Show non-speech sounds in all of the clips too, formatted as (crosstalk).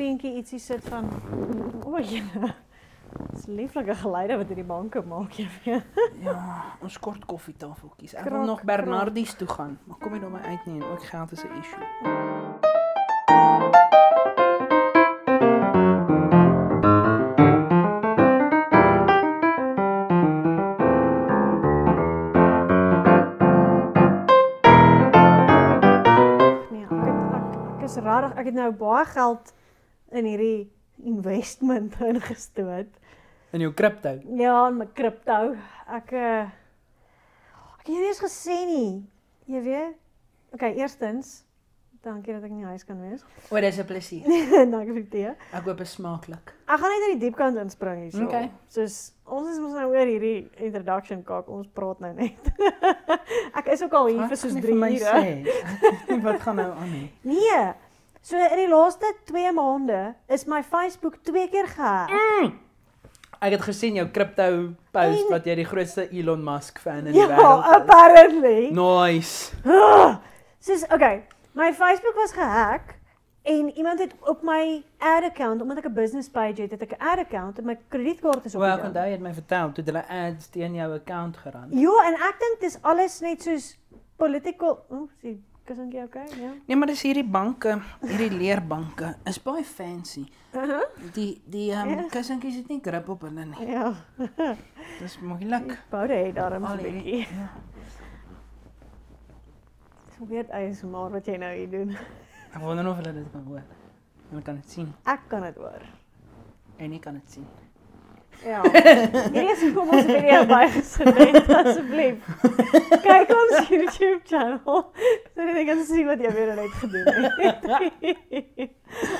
skreentjie ietsie sit van o, ja. Dis lieflike geluide wat hierdie banke maak, jy weet. Ja, ons kort koffietafeltjies. Ek Krak, wil nog krak. Bernardies toe gaan, maar kom nie nou my uit nie en ook geld is 'n issue. Nee, ek het, ek, ek is rarig. Ek het nou baie geld in hierdie investment (laughs) ingestoot. In jou kripto. Ja, in my kripto. Ek uh ek het nie eens gesê nie. Jy weet. Okay, eerstens, dankie dat ek in die huis kan wees. (laughs) O, dis 'n plesier. dankie vir die tee. Ek hoop dit is smaaklik. Ek gaan net in die diep kant inspring hierso. Okay. Soos ons is mos nou oor hierdie introduction kak. Ons praat nou net. (laughs) ek is ook al hier vir soos 3 ure. ure. Wat gaan nou aan nie? Nee. So in die laaste 2 maande is my Facebook twee keer gehack. Ek het gesien jou kripto post En- wat jy die grootste Elon Musk fan in die Ja, wêreld is. apparently. Nice. Soos okay, my Facebook was gehack en iemand het op my ad account omdat ek 'n business page het, het ek 'n ad account en my kredietkaart is op. Wel, onthou jy het my vertel toe hulle ads teen jou account geran. Ja, en ek dink dis alles net soos political, oh, sien, kussentjie okay, ja. Nee, maar dis hierdie banke, hierdie leerbanke is baie fancy. Uh -huh. Die die ehm Ja. um, kussentjies het nie grip op hulle nie. Ja. Dis moeilik. Boude het daarom so 'n bietjie. Ja. So weet eis maar wat jy nou hier doen. Ek wonder of hulle dit kan hoor. Hulle kan dit sien Ek kan dit hoor. en ek kan dit sien. Ja. Hierdie is hoekom ons video bygesit het asseblief. Kyk ons YouTube channel. Sodat jy kan sien wat jy weer net gedoen het.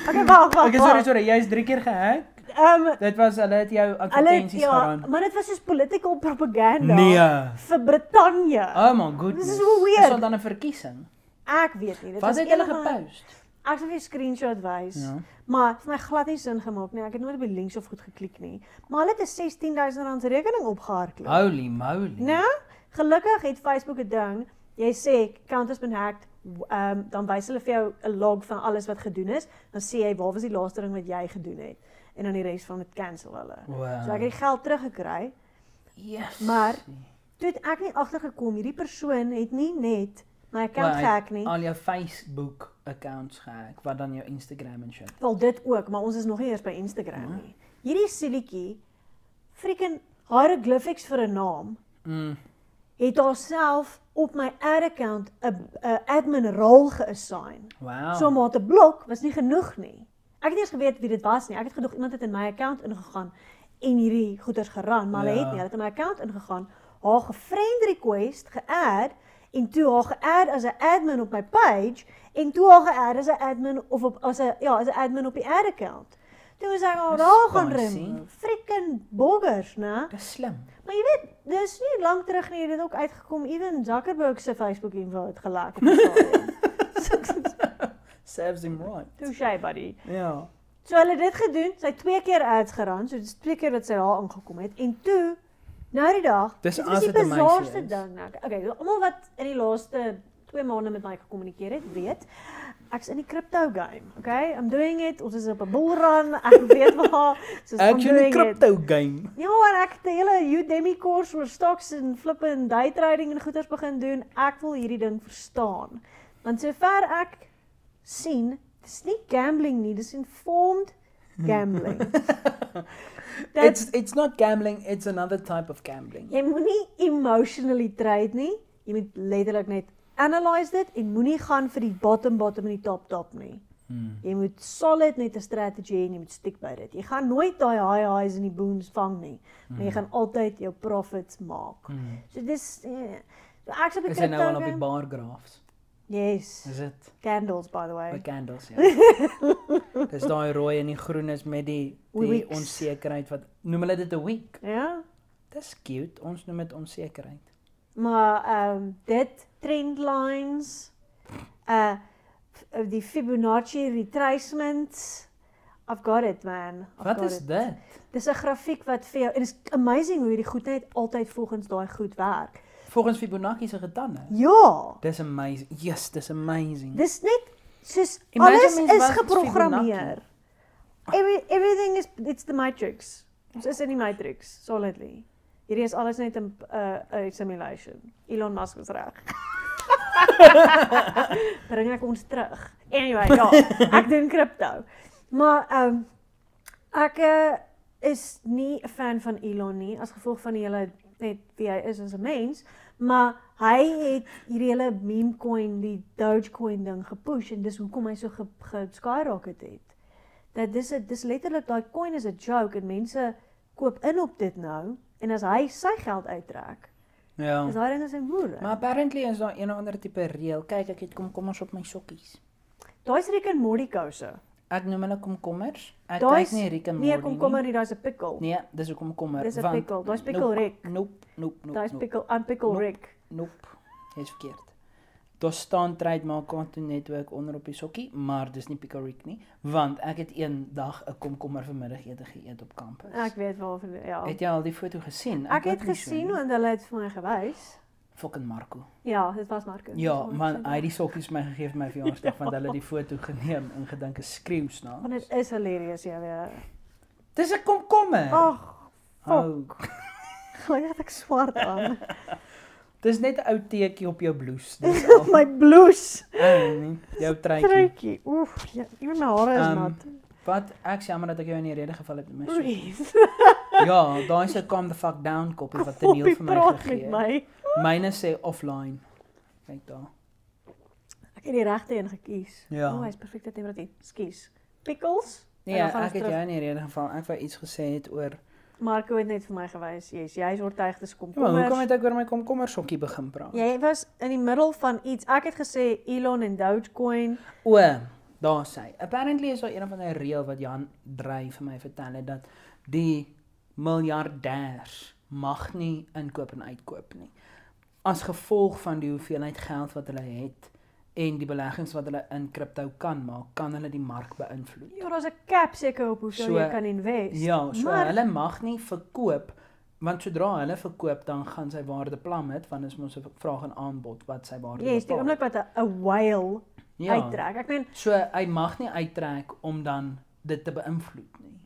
okay, wag, wag. Okay, sorry, sorry, jy's 3 keer gehack. Ehm um, Dit was hulle het jou advertensies ja, geran. maar dit was soos political propaganda Nee. vir Brittanje. Oh my goodness. Dis so weird. Is daar dan 'n verkiesing? Ek weet nie. Dit Wat was het hulle gepost? Ek sal vir 'n screenshot wys. Ja. Maar vir my glad nie sin gemaak nie. Ek het nooit op die links of goed geklik nie. Maar hulle het 'n 16000 rand se rekening opgehardloop. Holy moly. Nou, gelukkig het Facebook 'n ding. Jy sê account has been hacked. Ehm um, dan wys hulle vir jou 'n log van alles wat gedoen is. Dan sê jy waar was die laaste ding wat jy gedoen het en dan die res van dit cancel hulle. Wow. So ek het die geld teruggekry, Yes. Maar- toe het ek nie agtergekom hierdie persoon het nie net my account Wel, hy gehack nie. al jou Facebook accounts gehack, wat dan jou Instagram en shit. Wel dit ook, maar ons is nog nie eers by Instagram Ja. nie. Hierdie silletjie freaking hieroglyphics vir 'n naam Mm. het haarself op my ad account 'n 'n admin rol geassign. Wow. So haar te blok was nie genoeg nie. Ek het nie eens geweet wie dit was nie. Ek het gedog iemand het in my account ingegaan en hierdie goeders geran, maar hulle Ja. het nie. Hulle het in my account ingegaan, haar gefriend request geadd en toe haar geadd as 'n admin op my page en toe haar geadd as 'n admin of op as 'n ja, as 'n admin op die ad account. Toe was ek al daar gaan rim. Freaking boggers, né? Dis slim. Maar jy weet, dis nie lank terug nie, het dit ook uitgekom ewen Zuckerberg se Facebook info het gelek op (laughs) stadium. Serves him right. Touche buddy. Ja. So hulle het dit gedoen, sy het twee keer ads geran, so dit is twee keer dat sy daar aangekom het en toe nou die dag, Dis as die dit 'n bizarste ding. Okay, almal wat in die laaste 2 maande met my gekommunikeer het, weet ek's in die crypto game. Okay? I'm doing it. Ons is op 'n bull run. Ek (laughs) weet waar. So I'm Actually doing it. crypto game. Ja, en ek het 'n hele Udemy kurs oor stocks en flippe en day trading en goeders begin doen. Ek wil hierdie ding verstaan. Want sover ek sien, dis nie gambling nie, dis informed gambling. (laughs) It's it's not gambling, it's another type of gambling. jy moenie emotionally trade nie. Jy moet letterlik net analyse dit en moenie gaan vir die bottom bottom en die top top nie. Hmm. Jy moet solid net 'n strategie hê en jy moet stick by dit. Jy gaan nooit daai high highs en die boons vang nie, maar jy gaan altyd jou profits maak. Hmm. So dis eh, so op die Is hy nou al op die bar graphs? Yes. Is dit? Candles by the way. By candles ja. (laughs) Dis daai rooi en die groen is met die die Weeks. onsekerheid wat noem hulle dit 'n week. Ja. Dis cute. Ons noem dit onsekerheid. Maar ehm um, dit trend lines uh die Fibonacci retracement I've got it man. I've Wat is it. dit? Dis 'n grafiek wat vir jou en is amazing hoe hierdie goed net altyd volgens daai goed werk. Volgens Fibonacci se getalle. Ja. Dis amazing. Yes, dis amazing. Dis net soos Imagine alles is geprogrammeer. Every, everything is it's the matrix. Ons is in die matrix solidly. Hierdie is alles net 'n 'n 'n simulation. Elon Musk is reg. (laughs) Bring ek ons terug. Anyway, ja, (laughs) ek doen kripto. Maar ehm um, ek uh, is nie 'n fan van Elon nie as gevolg van die hele net wie hy is as 'n mens, maar hy het hierdie hele meme coin, die Dogecoin ding gepush en dis hoekom hy so ge, ge skyrocket het. Dat dis 'n dis letterlik daai coin is 'n joke en mense koop in op dit nou en as hy sy geld uittrek, Ja. is daai ding as 'n moer. Maar apparently is daar een of ander tipe reël. Kyk, ek het komkommers op my sokkies. Daai's Rick and Morty kouse. Ek noem hulle komkommers. Ek kyk nie Rick and Nee, Morty komkommer nie, daai's 'n pickle. Nie. Nee, dis 'n komkommer. Dis 'n pickle. Daai's pickle nope, Rick. Nope, nope, nope. Daai's nope. pickle, unpickle Nope. Rick. Nope. Jy's verkeerd. Daar staan trademark Cartoon Network onder op die sokkie, maar dis nie Pickle Rick nie, want ek het eendag 'n komkommer vanmiddagete geëet op kampus. Ek weet wel van ja. Het jy al die foto gesien? Ek het nie so gesien nie. want hulle het vir my gewys. Fucking Marco. Ja, dit was Marco. Ja, man, hy het die sokkies my gegee vir my verjaarsdag want hulle het die foto geneem en gedink is skreeusnaaks. Want dit is hilarious, ja. ja. Dis 'n komkommer. Ag, Oh, gelyk (laughs) het ek swart aan. (laughs) dis net 'n ou teekie op jou blouse. Dis (laughs) al. my blouse. Oh, nee, jou truitjie. Truitjie. Oef, ja, ewen my hare is Ehm, nat. Wat ek jammer dat ek jou in die rede geval het met my sokkie. Breathe. Ja, daai 'n calm the fuck down koppie wat Daniel Koppie vir my gegee het. My. Myne sê offline. Kyk daar. Ek het die regte een gekies. Ja. O, oh, hy's perfekte temperatuur. Skus. Pickles? Nee, gaan ek het jou in die rede geval. Ek wou iets gesê het oor Marco het net vir my gewys. Jy's jy's oortuig dis Ja, komkommers. hoekom het ek oor my komkommer sokkie begin praat? Jy was in die middel van iets. Ek het gesê Elon en Dogecoin. O, daar sê. Apparently is daar een of ander reël wat Jan Drey vir my vertel het dat die miljardêers mag nie inkoop en uitkoop nie. As gevolg van die hoeveelheid geld wat hulle het en die beleggings wat hulle in kripto kan maak, kan hulle die mark beïnvloed. Ja, daar's 'n cap seker op hoeveel So- jy kan invest. Ja, so maar hulle mag nie verkoop want sodra hulle verkoop dan gaan sy waarde plummet want is mos 'n vraag en aanbod wat sy waarde Yes, die oomblik wat 'n 'n whale ja. uittrek. Ek meen, So hy mag nie uittrek om dan dit te beïnvloed nie.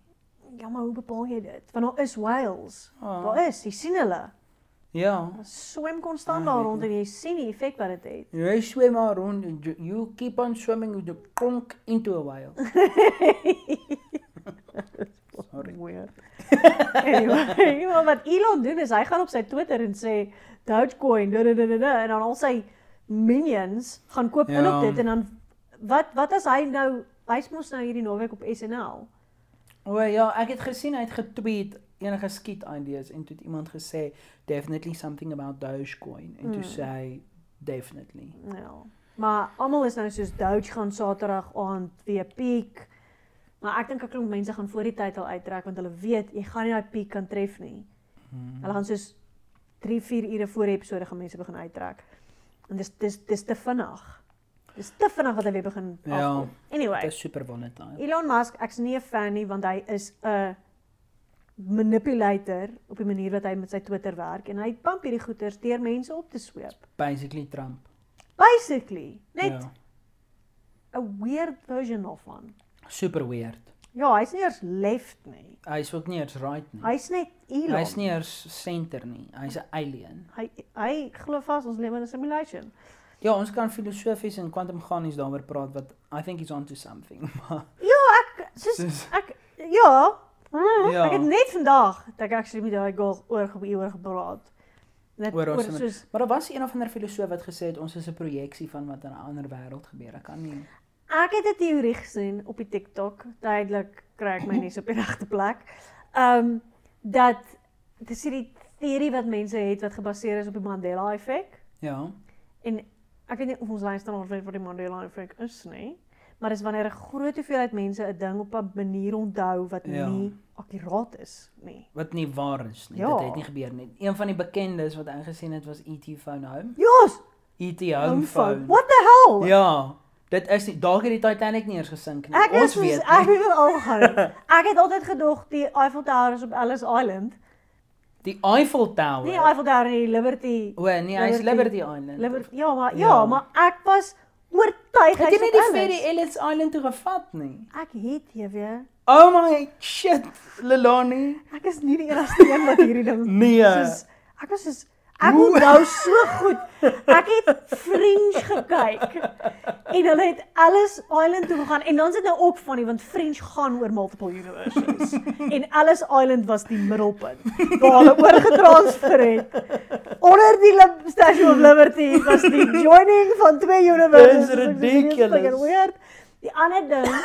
ja, maar hoe bepaal jy dit? Want daar is whales. Ah. Daar is, jy sien hulle. Ja. Swem konstant Ah, daar rond en jy sien die effek wat dit het. Jy swem maar rond en you- keep on swimming with the conk into a whale. (laughs) Sorry. Weird. (laughs) anyway, wat Elon doen is hy gaan op sy Twitter en sê Dogecoin da, da, da, da, da, en dan al sy minions gaan koop in Ja. op dit en dan wat wat as hy nou hy's mos nou hierdie naweek op SNL. O ja, ek het gesien hy het getweet enige skiet ideas en toe het iemand gesê definitely something about Dogecoin en toe Hmm. sê hy definitely. Ja. Maar almal is nou soos Doge gaan Saterdag aand weer piek. Maar ek dink 'n klomp mense gaan voor die tyd al uittrek want hulle weet jy gaan nie daai piek kan tref nie. Hmm. Hulle gaan soos 3, 4 ure voor die episode gaan mense begin uittrek. En dis dis dis te vinnig. Dis te vinnig dat hy weer begin Ja. afkom. Anyway, Dit is super volatile. Elon Musk, ek's nie 'n fan nie want hy is 'n manipulator op die manier wat hy met sy Twitter werk en hy pump hierdie goeters deur mense op te swoop. Basically Trump. Basically, net Ja. 'n weird version daarvan. Super weird. Ja, hy's nie eers left nie. Hy is ook nie eens right nie. Hy's net Elon. Hy's nie eers center nie. Hy's 'n alien. hy hy glo vas ons lewe in 'n simulation. Ja, ons kan filosofies en kwantummeganies daaroor praat wat I think he's onto something. (laughs) Maar Ja, ek soos soos ek ja, Ja. ek het net vandag dat ek actually met daai girl oor oor gepraat. Net Oor oor, soos maar daar was een of ander filosoof wat gesê het ons is 'n projeksie van wat in 'n ander wêreld gebeur. Ek kan nie. ek het 'n teorie gesien op die TikTok. Duidelik kry ek my nie op die regte plek. Um dat dis hierdie teorie wat mense het wat gebaseer is op die Mandela effek. Ja. En ek weet nie of ons luisteraars weet wat die Mandela effek is nie, maar dis wanneer 'n groot hoeveelheid mense 'n ding op 'n manier onthou wat Ja. nie akkuraat is nie. Wat nie waar is nie. Ja. Dit het nie gebeur nie. Een van die bekendes wat ingesien het was ET phone home. Jos, ET home phone. What the hell? Ja. Dit is dalk het die Titanic nie eers gesink nie. Ek is ons soos, weet ek nie. weet wat aangaan. (laughs) ek het altyd gedog die Eiffel Tower is op Ellis Island. Die Eiffel Tower. Nie Eiffel Tower nie, Liberty. O nee, hy's Liberty Island. Liberty. Ja, maar ja, Ja. maar ek was oortuig Het jy hy's nie op die ferry Ellis Island toe gevat nie? Ek het jy weer. Oh my shit, Lelani. Ek is nie die enigste een wat hierdie ding Nee. soos ek was soos ek onthou so goed. Ek het Fringe gekyk. En hulle het Alice Island toe gegaan en dan sit nou op van die want Fringe gaan oor multiple universes. (laughs) en Alice Island was die middelpunt. Waar hulle oorgetransfer het. Onder die Statue of Liberty was die joining van twee universes. Dis Ek was so, "Dit is ridiculous." Die ander ding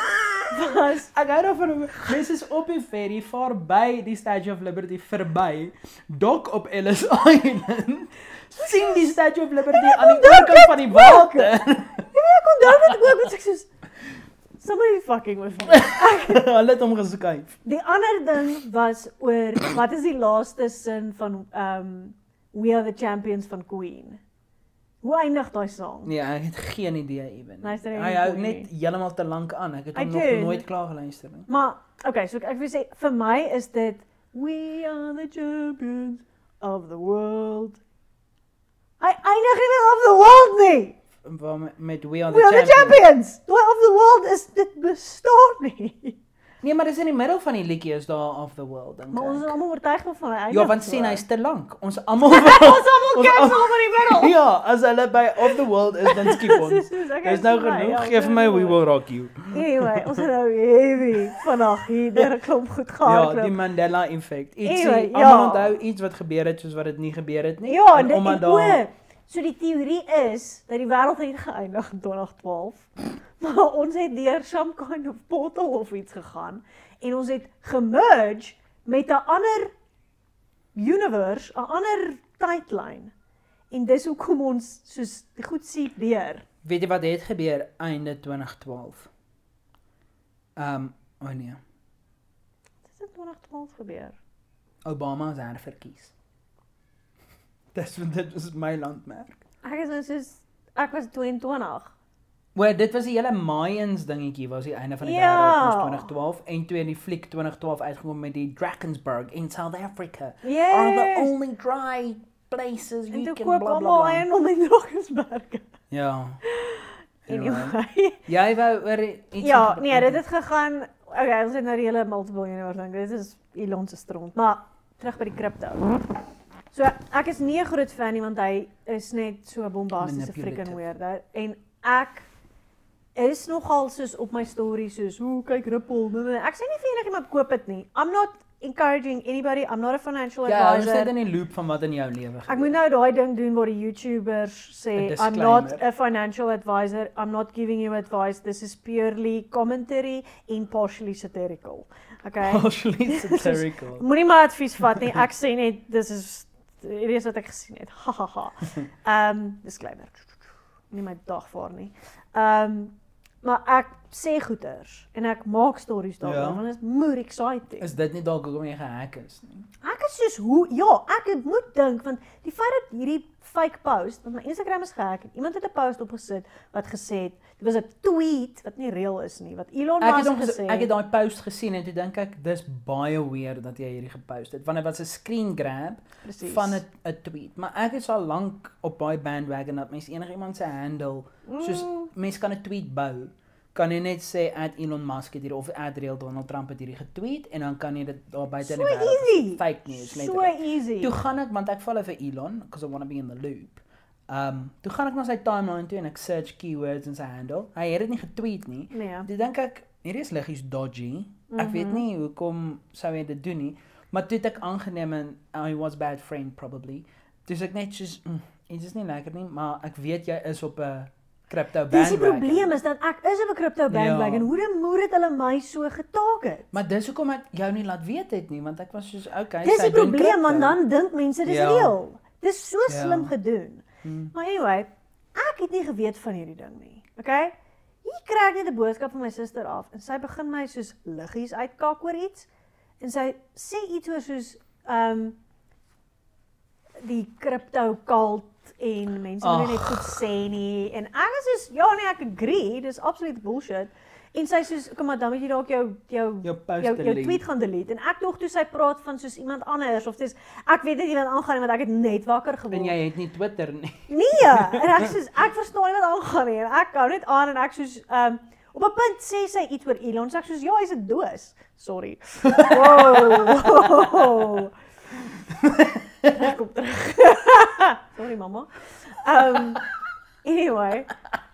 (laughs) was Ek hou daarvan hoe mense is op die ferry verby die Statue of Liberty verby, dok op Ellis (laughs) Island. sien die Statue of Liberty aan die onthou oorkant van die water. Ja, ek onthou dit ook, want ek soos somebody fucking with me. (laughs) Hulle het hom geskuif. Die ander ding was oor wat is die laaste sin van um We are the champions van Queen. Hoe eindig daai sang? Nee, ek het geen idee ewen. Luister Hy nie hou net heeltemal te lank aan. Ek het hom nog do. nooit klaar geluister nie. Maar okay, so ek wil sê vir my is dit We are the champions of the world. Hy eindig nie of the world nie. Met, met We Are the We are the Champions. champions. Of the world is dit bestaan nie. (laughs) Nee, maar dis in die middel van die liedjie is daar of the world dink Maar ons is ek. almal oortuig van hy. Ja, want so. sien hy's te lank. Ons (laughs) almal ons almal al- hom in die middel. (laughs) Ja, as hulle by of the world is dan skiep (laughs) ons. Dis okay, nou genoeg. ja, Geef vir my We. Will Rock You. Anyway, ons het nou heavy vandag hier deur 'n klomp goed Ja, gehardloop. die Mandela effek. Ietsie, Anyway, almal ja. onthou iets wat gebeur het soos wat dit nie gebeur het nie. Ja, en dit omdat en daar o, so die teorie is dat die wêreld het geëindig in 2012. Maar ons het deur some kind of portal of iets gegaan en ons het gemerge met 'n ander universe, 'n ander tydlyn. En dis hoekom ons soos goed sien deur. weet jy wat het gebeur einde 2012? Ehm, um, o oh nee. Dit het in 2012 gebeur. Obama is herverkies. Dis dit was my landmerk. Ek is nou soos ek was 22. Wel, dit was die hele Mayans dingetjie was die einde van die Ja. wêreld was 2012 en toe in die fliek 2012 uitgekom met die Drakensberg in South Africa. Are the Yes. only dry places En you toe can koop bla bla almal bla. eiendom in Drakensberg. Ja. Anyway. Jy wou oor iets Ja, nee, dit het gegaan. Okay, ons het nou die hele multiple universe ding. Dit is Elon se stront. Maar terug by die kripto. So ek is nie 'n groot fan nie want hy is net so 'n bombastiese freaking weirdo en ek is nogal soos op my story soos hoe kyk Ripple. nee, nee. Ek sê nie vir enigiemand koop dit nie. I'm not encouraging anybody. I'm not a financial Ja, ons advisor. sit in die loop van wat in jou lewe gebeur. Ek moet nou daai ding doen waar die YouTubers sê 'n I'm not disclaimer." a financial advisor. I'm not giving you advice. This is purely commentary and partially satirical. Okay. partially (laughs) satirical. Moenie my advies vat nie. Ek (laughs) sê net dis is hierdie is wat ek gesien het. Ha ha ha. Ehm um, disclaimer. Nie my dag vaar nie. Ehm um, maar ek sê goeters en ek maak stories daaroor Ja. want dit is moer exciting. Is dit nie dalk hoekom jy gehack is nie? Ek is soos hoe ja, ek het moet dink want die feit dat hierdie fake post, want my Instagram is gehack en iemand het 'n post opgesit wat gesê het, dit was 'n tweet wat nie reël is nie, wat Elon het Musk gesê ek het daai post gesien en toe dink ek dis baie weird dat jy hierdie gepost het want dit was 'n screen grab Presies. van 'n 'n tweet. Maar ek is al lank op daai bandwagon dat mens enigiemand se handle soos Mm. mens kan 'n tweet bou. Kan jy net sê @Elon Musk het hier of @real Donald Trump het hierdie getweet en dan kan jy dit daar buite in so die wêreld fake news So letterlik. easy. Toe gaan ek want ek val vir Elon because I want to be in the loop. Um toe gaan ek na sy timeline toe en ek search keywords in sy handle. Hy het dit nie getweet nie. nee. Toe dink ek hierdie is liggies dodgy. Ek weet Mhm. nie hoekom sou hy dit doen nie, maar toe het ek aangeneem en I was bad friend probably. Dis ek net soos mm, dit is nie lekker nie, maar ek weet jy is op 'n crypto Dis die bandwagon. probleem is dat ek is op 'n crypto bandwagon. Ja. Hoe die moer het hulle my so getarget? Maar dis hoekom ek jou nie laat weet het nie, want ek was soos okay, Dis sy die doen probleem want dan dink mense dis Ja. reël. Dis so Ja. slim gedoen. Hmm. Maar anyway, ek het nie geweet van hierdie ding nie. Okay? Hier kry ek net 'n boodskap van my suster af en sy begin my soos liggies uitkak oor iets en sy sê iets oor soos ehm um, die crypto cult en mense nie net goed sê nie en ek is soos ja nee ek agree, dis absolute bullshit. En sy soos kom maar dan moet jy dalk jou jou jou jou, jou tweet gaan delete en ek dog toe sy praat van soos iemand anders of dis ek weet nie wat aangaan nie want ek het net wakker geword. en jy het nie Twitter nie. (laughs) Nee, en ek soos ek verstaan nie wat aangaan nie en ek hou net aan en ek soos ehm um, Op 'n punt sê sy iets oor Elon, sê ek soos ja, hy's 'n doos. Sorry. Wow. Ek kom terug. (laughs) Sorry mamma. Um anyway,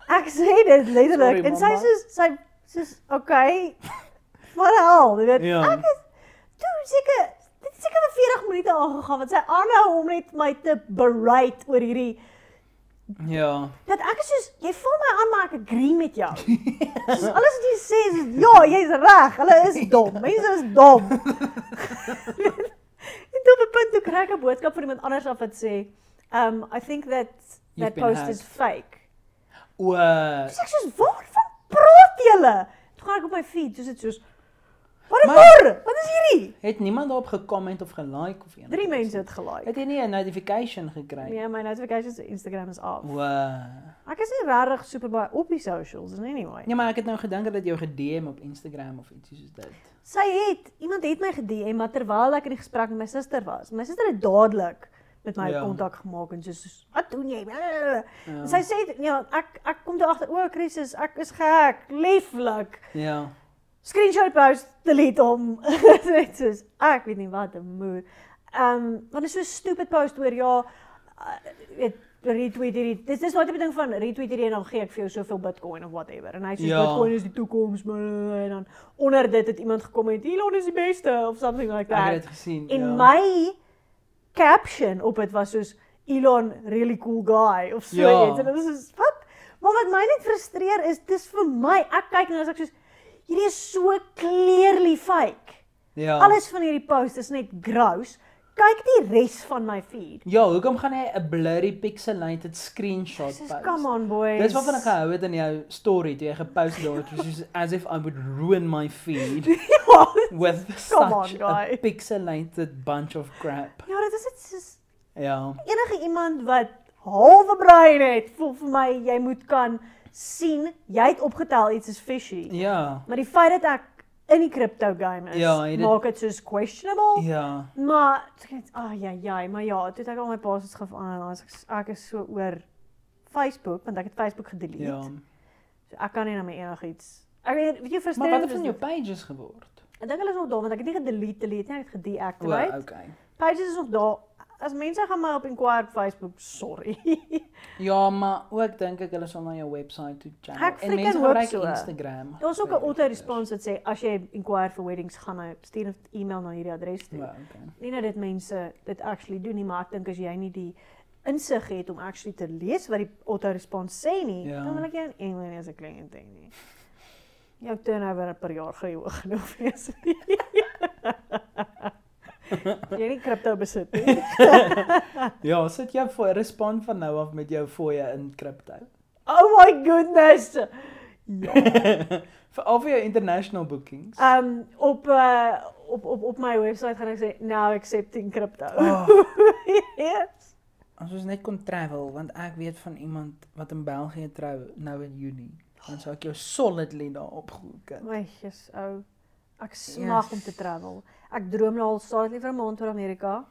ek sê dit letterlik en sy soos sy soos okay. Wat hel, jy weet. Ja. Ek is toe seker dit het seker vir 40 minute aangegaan want sy aanhou om net my te berate oor hierdie Ja. dat ek is soos jy voel my aan maar ek agree met jou. Soos alles wat jy sê is ja, jy's reg. Hulle is dom. Mense is dom. en toe op 'n punt toe kry ek 'n boodskap van iemand anders af wat sê, um I think that You've that been post is fake. O, Dis ek soos waarvan praat julle? Toe gaan ek op my feed, soos dit soos Wat 'n mor! Wat is hierdie? het niemand daarop gekomment of gelike of een. Drie mense het gelike. Het jy nie 'n notification gekry? Nee, my notifications op Instagram is af. O. Ek is nie regtig super baie op die socials en anyway. Ja, maar ek het nou gedink dat jou gedm op Instagram of ietsie soos dit. Sy het iemand het my maar terwyl ek in die gesprek met my suster was. My suster het dadelik met my Ja. kontak gemaak en soos soos, "Wat doen jy?" Ja. En sy sê ja, ek ek kom toe agter, "O, Christus, ek is gek, lieflik." Ja. Screenshot post, delete hom. (laughs) Net soos ek weet nie wat 'n moer. Ehm, um, want is so 'n stupid post oor ja, uh, weet retweet hierdie. Dis dis wat die ding van retweet hierdie en dan gee ek vir jou soveel Bitcoin of whatever. En hy sê Ja. Bitcoin is die toekoms, maar en dan onder dit het iemand gekom met Elon is die beste of something like Ek that. het dit gesien. En ja. my caption op dit was soos Elon really cool guy of so Ja. iets. En dit is soos wat? Maar wat my net frustreer is dis vir my ek kyk en as ek soos hierdie is so clearly fake. Ja. Alles van hierdie post is net gross. Kyk die res van my feed. Ja, hoekom gaan jy 'n blurry pixelated screenshot Dis post? come on boys. Dis waarvan ek gehou het in jou story toe jy gepost het het soos as if I would ruin my feed (laughs) ja, with (laughs) Come on, such a guy. pixelated bunch of crap. ja, dit is dit soos Ja. enige iemand wat halwe brein het, voel vir my jy moet kan sien jy het opgetel iets is fishy. Ja. Maar die feit dat ek in die crypto game is, Ja, dit- maak dit soos questionable. Ja. Maar het ag ja ja, maar ja, toe het ek al my passes verander. As ek ek is so oor Facebook want ek het Facebook gedelete. Ja. So ek kan nie na my enigiets. Ek weet weet jy Maar verstaan. wat het van jou pages geword? Ek dink hulle is nog daar want ek het nie gedelete delete nie, ek het O, gedeactivate. okay. Pages is nog daar. As mense gaan my op inquire op Facebook, sorry. (laughs) Ja, maar ook dink ek hulle sal na jou webwerf toe channel. Ek en mense gebruik so. Instagram. Daar's ook 'n auto-response wat sê as jy inquire vir weddings, gaan hy stuur 'n e-mail na hierdie adres toe. Ja, okay. Nie dat dit mense dit actually doen nie, maar ek dink as jy nie die insig het om actually te lees wat die auto-response sê nie, Ja. dan wil ek jou in England nie as 'n klein ding nie. Jou turnover per jaar gaan hoog genoeg wees. (laughs) (laughs) jy nie kripto besit nie. (laughs) Ja, sit jy voor respond van nou af met jou fooie in crypto. Oh my goodness. Ja. (laughs) Veral vir jou international bookings. Um op uh op op op my webwerf gaan ek sê now accepting crypto. Oh, (laughs) yes. as ons net kon travel want ek weet van iemand wat in België trou nou in Junie. Dan sou ek jou solidly daar opgehoek het. My Jesus, ou. Ek smag om te travel. Ek droom nou al stadig vir 'n maand oor Amerika.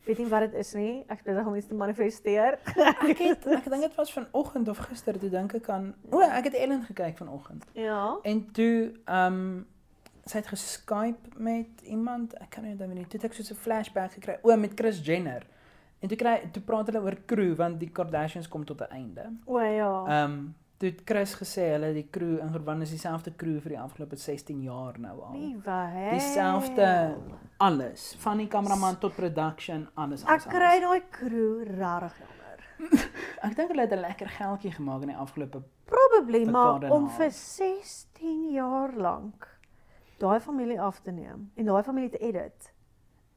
Ek weet nie wat dit is nie. Ek besig om iets te manifesteer. Ek het (laughs) ek dink dit was vanoggend of gister toe dink ek aan o, ek het Ellen gekyk vanoggend. ja. En toe ehm um, sy het geskype met iemand, ek kan nie onthou nie. Toe het ek so 'n flashback gekry. O, met Chris Jenner. En toe kry toe praat hulle oor crew want die Kardashians kom tot 'n einde. O ja. Ehm um, toe het Chris gesê hulle die crew ingewan is dieselfde crew vir die afgelope 16 jaar nou al. Liewe hel. Dieselfde alles, van die kameraman tot production, alles. Ek alles, kry alles. daai crew regtig jammer. (laughs) Ek dink hulle het 'n lekker geldjie gemaak in die afgelope Probably maar om vir 16 jaar lank daai familie af te neem en daai familie te edit.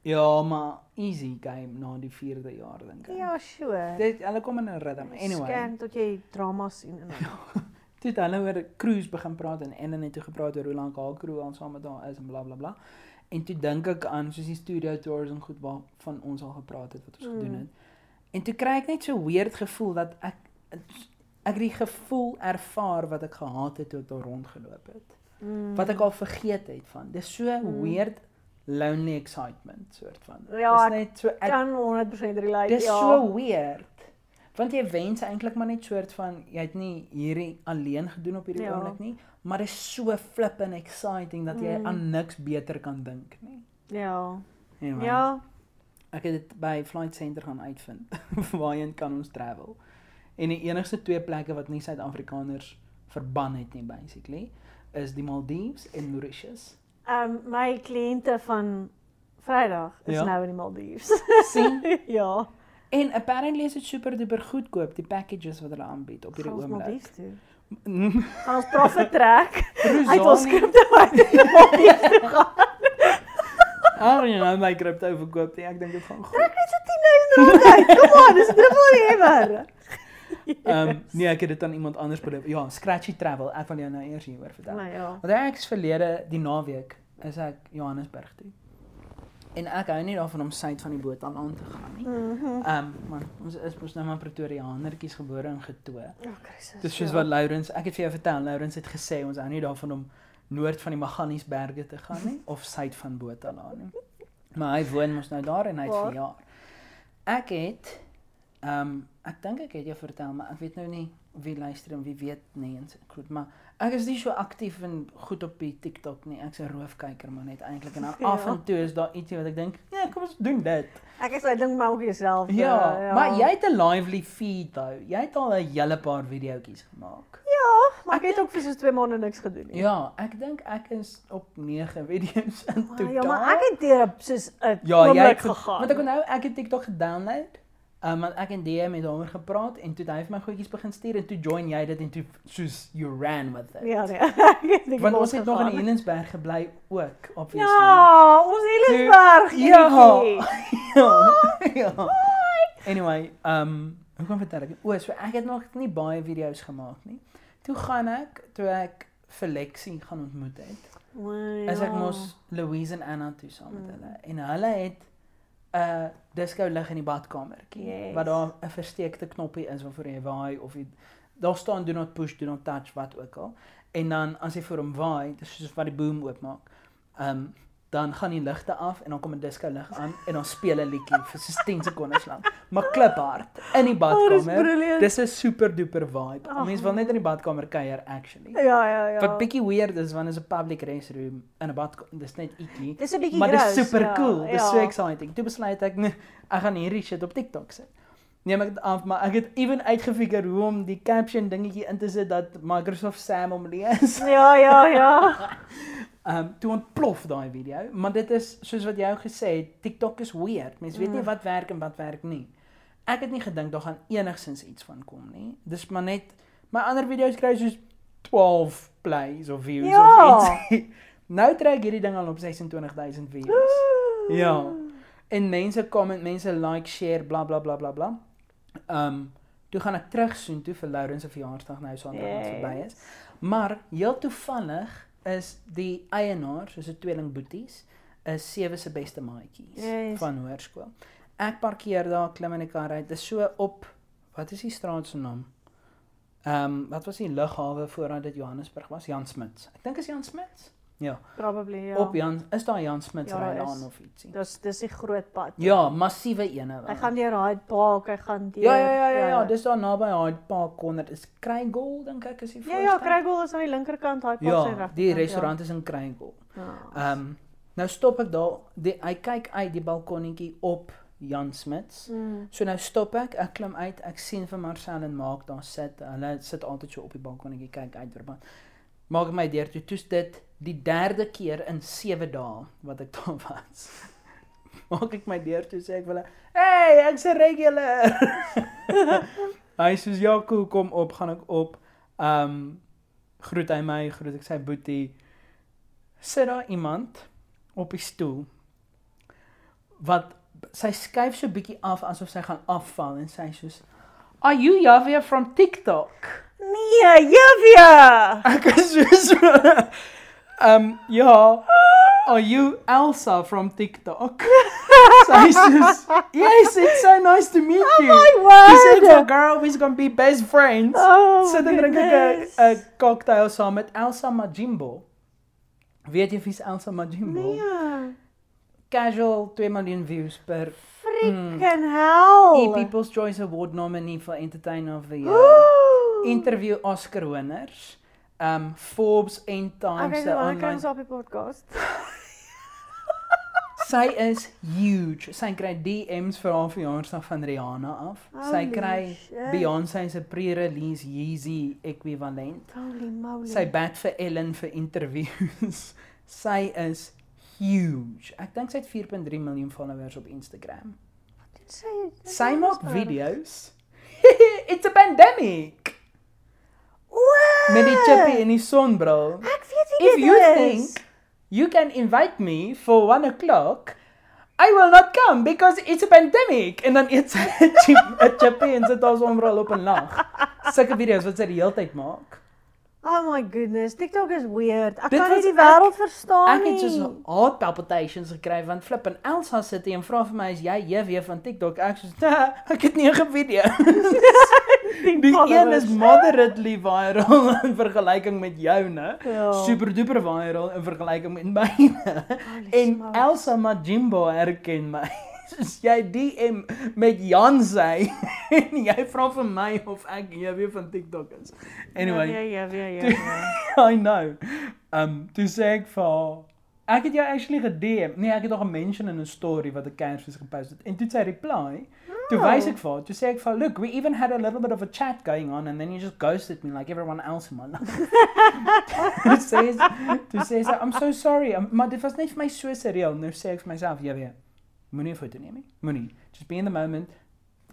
Ja, maar easy game na die 4de jaar dink ek. Ja, sure. Dit hulle kom in 'n ritme. Anyway, Scan tot jy drama sien en dan. (laughs) toe het hulle oor cruise begin praat en Ellen het toe gepraat oor hoe lank haar crew al saam met haar is en bla bla bla. En toe dink ek aan soos die studio tours en goed waarvan ons al gepraat het wat ons Mm. gedoen het. En toe kry ek net so weird gevoel dat ek ek die gevoel ervaar wat ek gehad het toe ek daar rondgeloop het. Mm. Wat ek al vergeet het van. Dis so Mm. weird lonely excitement soort van. Ja, Dis net so ek kan 100% relate. Dis ja. so weird. Want jy wens eintlik maar net soort van jy het nie hierdie alleen gedoen op hierdie Ja. oomblik nie, maar dit is so flippin exciting dat jy Mm. aan niks beter kan dink nie. Ja. Anyway, Ja. Ek het dit by Flight Center gaan uitvind (laughs) waarheen kan ons travel. En die enigste twee plekke wat nie Suid-Afrikaners verban het nie basically is die Maldives en Mauritius. Um, my kliënte van Vrydag is Ja. nou in die Maldives. (laughs) sien ja. en apparently is dit super duper goedkoop die packages wat hulle aanbied op hierdie Gaan ons oomblik. Maldives toe. (laughs) Gaan ons profit trek uit ons Rosani- skripte uit die (laughs) Maldives toe gaan. Ah, jy nou my kripto verkoop nie. Ek dink dit gaan goed. Trek net so 10000 rand uit. Kom aan, dis dubbel ewer. (laughs) Ehm um, nee, ek het dit aan iemand anders beloof. Ja, Scratchy Travel. Ek wil jou nou eers hieroor vertel. Nou ja. Want ek is verlede die naweek is ek Johannesburg toe. En ek hou nie daarvan om suid van die boot aan aan te gaan nie. Mhm. Ehm um, man, ons is mos nou maar Pretoriaanertjies gebore en getoe. Oh, Christus. Dis soos wat Lourens, ek het vir jou vertel, Lourens het gesê ons hou nie daarvan om noord van die Maganiesberge te gaan nie of suid van Botala nie. Maar hy woon mos nou daar en hy het verjaar. Ek het ehm um, ek dink ek het jou vertel, maar ek weet nou nie wie luister en wie weet nie en goed, maar ek is nie so aktief en goed op die TikTok nie. Ek's 'n roofkyker maar net eintlik en Ja. af en toe is daar ietsie wat ek dink, ja, kom ons doen dit. Ek is uit dink maar ook jouself. Ja, ja. maar jy het 'n lively feed hou. Jy het al 'n hele paar videoetjies gemaak. Ja, maar ek het ook vir so 2 maande niks gedoen nie. Ja, ek dink ek is op 9 (laughs) video's in Ah, totaal. Ja, maar ek het deur soos 'n ja, oomblik gegaan. Want ek onthou ek het TikTok gedownload. Um, want ek en DM het daaroor gepraat en toe het hy vir my goedjies begin stuur en toe join jy dit en toe soos you ran with it. Ja, nee. (laughs) Ek want ons het nog in losgegaan. Hielensberg gebly ook, obviously. Ja, ons Helensberg. Ja. (laughs) ja. ja. Anyway, um hoe kom vertel ek? O, so ek het nog nie baie video's gemaak nie. Toe gaan ek toe ek vir Lexie gaan ontmoet het. Wow. Is ek mos Louise en Anna toe saam met Mm. hulle en hulle het 'n uh, disco lig in die badkamertjie Yes. wat daar 'n versteekte knoppie is waarvoor jy waai of jy daar staan do not push, do not touch wat ook al. En dan as jy vir hom waai, dis soos wat die boom oopmaak. Ehm um, dan gaan die ligte af en dan kom 'n disco lig aan en dan speel 'n liedjie vir so 10 sekondes lank. Maar kliphard in die Oh, badkamer. brilliant. dis 'n super duper vibe. Ag. Mense wil net in die badkamer kuier actually. Ja, ja, ja. Wat bietjie weird is want is 'n public restroom in 'n badkamer. Dis net ietjie. Dis 'n bietjie Maar dis super ja, cool. Dis ja. so exciting. Toe besluit ek nee, ek gaan hierdie shit op TikTok sit. Neem ek dit af, maar ek het ewen uitgefigure hoe om die caption dingetjie in te sit dat Microsoft Sam hom lees. Ja, ja, ja. (laughs) Ehm um, toe ontplof daai video, maar dit is soos wat jy gesê het, TikTok is weird. Mense weet nie Mm. wat werk en wat werk nie. Ek het nie gedink daar gaan enigsins iets van kom nie. Dis maar net my ander video's kry soos 12 plays of views Ja. of iets. (laughs) nou trek hierdie ding al op 26000 views. Ja. En mense comment, mense like, share, bla bla bla bla bla. Ehm um, toe gaan ek terug soen toe vir Lauren se verjaarsdag nou Sondag wat verby is. Maar heel toevallig is die eienaar, soos 'n tweeling boeties, is sewe se beste maatjies Yes. van hoërskool. Ek parkeer daar, klim in die kar uit. Dis so op wat is die straat se naam? Ehm um, wat was die lughawe voordat dit Johannesburg was? Jan Smuts. Ek dink is Jan Smuts. Ja, Probably ja. op Jan is daar Jan Smuts Ja, daar rylaan is. of ietsie. Dis dis die groot pad. Ja, massiewe ene. Hy gaan deur Hyde Park, hy gaan deur Ja ja ja ja, ja, dis daar naby Hyde Park corner. Is Krygol dink ek is die Ja ja, Krygol is aan die linkerkant, Hyde Park se Ja, regterkant. die restaurant is in Krygol. Ja. Ehm nou stop ek daar, die, hy kyk uit die balkonnetjie op Jan Smuts. Mm. So nou stop ek, ek klim uit, ek sien vir Marcel en Maak daar sit. Hulle sit altyd so op die balkonnetjie kyk uit. Maak ek my deur toe. Toe's dit die derde keer in 7 dae wat ek daar was. (laughs) Maak ek my deur toe sê ek hulle, "Hey, ek's 'n regular." (laughs) hy sê, "Ja, cool, kom op, gaan ek op." Um groet hy my, groet ek sy boetie. Sit daar iemand op die stoel wat sy skuif so bietjie af asof sy gaan afval en sy soos Are you Javier from TikTok? Nee, Juvia. Ek is soos (laughs) um ja, are you Elsa from TikTok? (laughs) sy soos Yes, it's so nice to meet you. Oh my word. for girl we're going to be best friends. Oh, Sit en drink 'n. 'n cocktail saam met Elsa Majimbo. Weet jy wie's Elsa Majimbo? Nee. Casual 2 miljoen views per Freaking hell. E People's Choice Award nominee vir Entertainer of the Year. Ooh. Interview Oscar wenners. Um Forbes en Time Okay, se kry online. ons op die podcast? (laughs) Sy is huge. Sy kry DM's vir haar verjaarsdag van Rihanna af. Sy Holy kry shit. Beyoncé se pre-release Yeezy ekwivalent. Holy moly. Sy bad vir Ellen vir interviews. (laughs) sy is huge. Ek dink sy het 4.3 miljoen followers op Instagram. sy Sy maak video's. (laughs) It's a pandemic. Wow. Met die chippy en die sonbril. Ek weet wie If dit you is. think you can invite me for 1 o'clock, I will not come because it's a pandemic. En dan eet sy 'n chip- 'n chippy en sit haar sonbril op en lag. Sulke video's wat sy die hele tyd maak. Oh my goodness, TikTok is weird. Ek Dit kan nie was die ek- wêreld verstaan Ek nie. het soos heart palpitations gekry want flip en Elsa sit hier en vra vir my is jy JW van TikTok? Ek sê nee, ek het nie 'n video. (laughs) (laughs) Die een is moderately viral (laughs) in vergelyking met joune. Ja. Super duper viral in vergelyking met myne. Holy En smokes. Elsa Majimbo herken my. Soos jy DM met Jan sê (laughs) en jy vra vir my of ek JW van TikTok is. Anyway, Ja, ja, ja, ja. ja. (laughs) I know. Um toe sê ek vir haar Ek het jou actually gedem. Nee, ek het nog 'n mention in 'n story wat ek Kersfees gepost het. En toe sy reply. Toe Oh. wys ek vir haar. Toe sê ek vir haar, "Look, we even had a little bit of a chat going on and then you just ghosted me like everyone else in my life." (laughs) toe sê sy, toe sê "I'm so sorry, um, maar dit was net vir my so surreal." Nou sê ek vir myself, "Ja, weet, moenie foto neem nie. Moenie. Just be in the moment."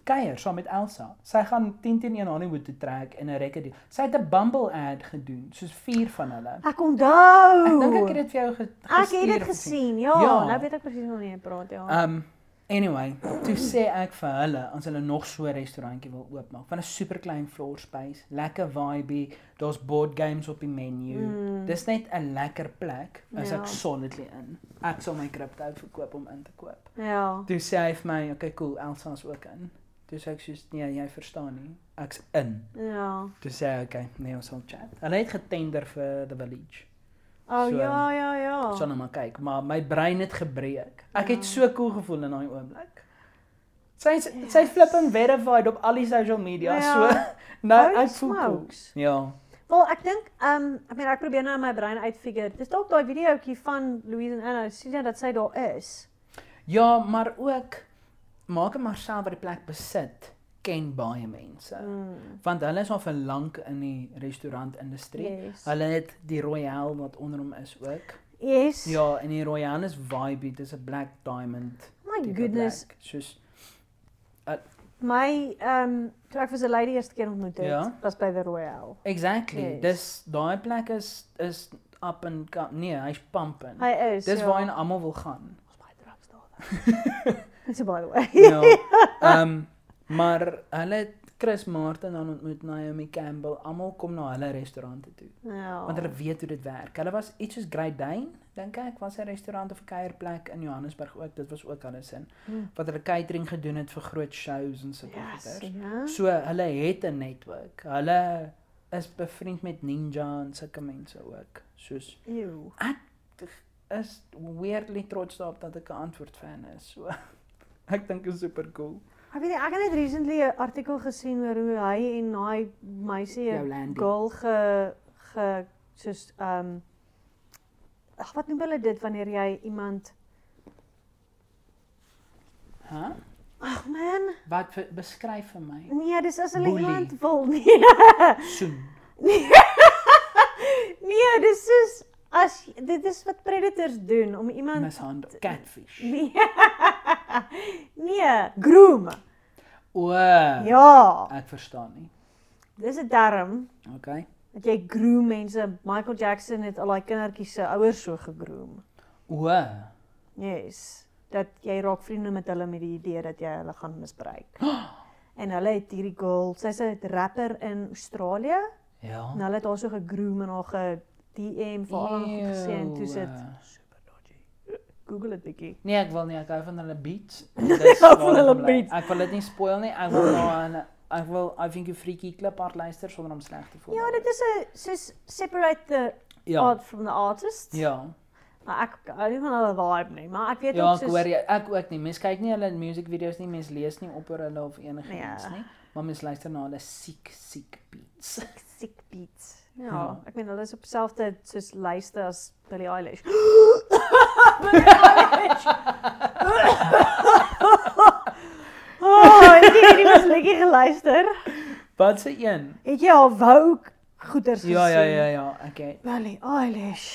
Kuier saam met Elsa. Sy gaan 10 teen 1 Hollywood toe trek en 'n record doen. Sy het 'n Bumble ad gedoen, soos vier van hulle. Ek onthou. Ek dink ek het dit vir jou ge Ek gestuur het dit gesien. Ja, Ja. nou weet ek presies waarna jy praat, ja. Um anyway, toe sê ek vir hulle as hulle nog so 'n restaurantjie wil oopmaak, van 'n super klein floor space, lekker vibe, daar's board games op die menu. Mm. Dis net 'n lekker plek as Ja. ek solidly in. Ek sal my crypto verkoop om in te koop. Ja. Toe sê hy vir my, "Okay, cool, Elsa's ook in." Toe sê ek soos, "Nee, jy verstaan nie. Ek's in." Ja. Toe sê hy, "Okay, nee, ons sal chat." Hulle het getender vir The Village. Oh So, ja, ja, ja. Ons sal nou maar kyk, maar my brein het gebreek. Ek Ja. het so cool gevoel in daai oomblik. Sy sy flipping verified op al die social media, Ja. so (laughs) nou Holy ek voel cool. Ja. Wel, ek dink, ehm, um, ek meen ek probeer nou in my brein uitfigure. Dis dalk daai videoetjie van Louise en Anna, sien jy dat sy daar is? Ja, maar ook maak hom maar self by die plek besit ken baie mense. Mm. Want hulle is al vir lank in die restaurantindustrie. Yes. Hulle het die Royale wat onder hom is ook. Yes. Ja, en die Royale is vibe, dis 'n black diamond. My tipe goodness. Black. Soos My ehm um, toe ek vir sy lady eerste keer ontmoet het, Ja. was by the Royale. Exactly. Yes. Dis daai plek is is up and go- nee, hy's pumping. Hy is. Dis ja. waarheen almal wil gaan. Ons baie drugs daar. (laughs) Dis by the way. Ja. Ehm maar hulle het Chris Martin dan ontmoet Naomi Campbell. Almal kom na hulle restaurante toe. Ja. Want hulle weet hoe dit werk. Hulle was iets soos Great Dane, dink ek, was 'n restaurant of 'n kuierplek in Johannesburg ook. Dit was ook hulle sin. Hmm. Wat hulle catering gedoen het vir groot shows en sulke Yes, goeders. ja. So hulle het 'n netwerk. Hulle is bevriend met Ninja en sulke mense ook. Soos Ew. is weirdly trots daarop dat ek 'n antwoord fan is. So (laughs) ek dink is super cool. Ek weet nie, ek het net recently 'n artikel gesien oor hoe hy en daai meisie 'n girl ge ge soos ehm um, Ag wat noem hulle dit wanneer jy iemand Hæ? Huh? Ag man, Wat vir, beskryf vir my? nee, dis as hulle Boelie. iemand wil nee. Soen. (laughs) nee, dis soos as dit is wat predators doen om iemand Mishandel. Catfish. (laughs) nee. nee, groom. O. Ja, Ek verstaan nie. dis 'n term Okay. dat jy groom mense. Michael Jackson het al daai kindertjies se ouers so gegroom. O. Yes. Dat jy raak vriende met hulle met die idee dat jy hulle gaan misbruik. (gasps) en hulle het hierdie girl, sy's 'n rapper in Australië. Ja. En hulle het haar so gegroom en haar ge DM vir al haar gesê en toe sit super dodgy. Google dit bietjie. Nee, ek wil nie. Ek hou van hulle beats. (laughs) Ek hou van hulle beats. Ek wil dit nie spoil nie. Ek wil na 'n ek wil I think you freaky klip hard luister sonder om sleg te voel. Ja, dit is 'n soos separate the Ja. art from the artist. Ja. Maar ek hou nie van hulle vibe nie, maar ek weet Ja, ook ek hoor soos jy. Ek ook nie. Mens kyk nie hulle music video's nie. Mens lees nie op oor hulle of enigiets Ja. nie. Maar mens luister na hulle siek siek beats. sick beats. Ja, Ja. ek meen hulle is op dieselfde soos lyste as Billie Eilish. (laughs) Oh, ek het hierdie was lekker geluister. Wat se een? Het jy al Vogue goeters gesien? Ja, ja, ja, ja. Okay. Billie Eilish.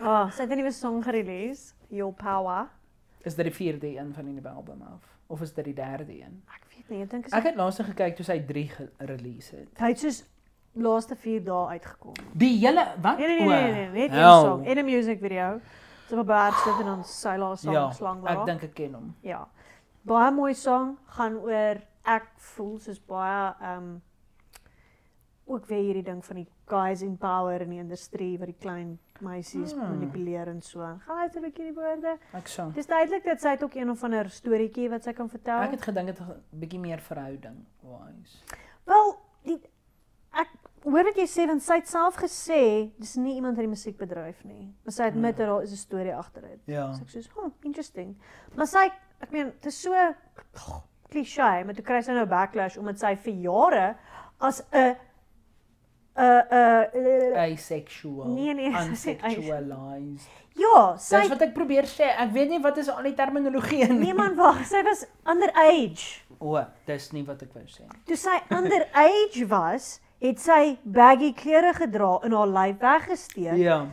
Ah, oh, sy het 'n nuwe song gerelease, Your Power. Is dit die vierde een van die nuwe album af of is dit die derde een? Ek weet nie, ek dink is Ek het laas gekyk toe sy 3 gerelease het. hy het soos laaste 4 dae uitgekom. Die hele wat? Nee nee nee, nee, nee net een hel. song en 'n music video. So op 'n berg sit en dan sy laaste song Ja, slang ek daar. dink ek ken hom. Ja. Baie mooi song gaan oor ek voel soos baie ehm um, ook weer hierdie ding van die guys in power in die industrie wat die klein meisies Hmm. manipuleer en so. Gaan uit 'n bietjie die woorde. Ek sê. Dis duidelik dat sy ook een of ander storieetjie wat sy kan vertel. Ek het gedink dit 'n bietjie meer verhouding wise. Wel, die ek hoor wat jy sê want sy het self gesê dis nie iemand in die musiekbedryf nie. Maar sy admit dat daar is 'n storie agter dit. Ja. So ek soos, "Oh, interesting." Maar sy ek meen, dit is so klise, maar toe kry sy nou backlash omdat sy vir jare as 'n 'n 'n Asexual. Nee, nee, sê (laughs) unsexualized. ja, sy Dis wat ek probeer sê. Ek weet nie wat is al die terminologie nie. Nee man, wag, sy was underage. O, dis nie wat ek wou sê. Toe sy underage (laughs) was, het sy baggy klere gedra en haar lyf weggesteek. Ja.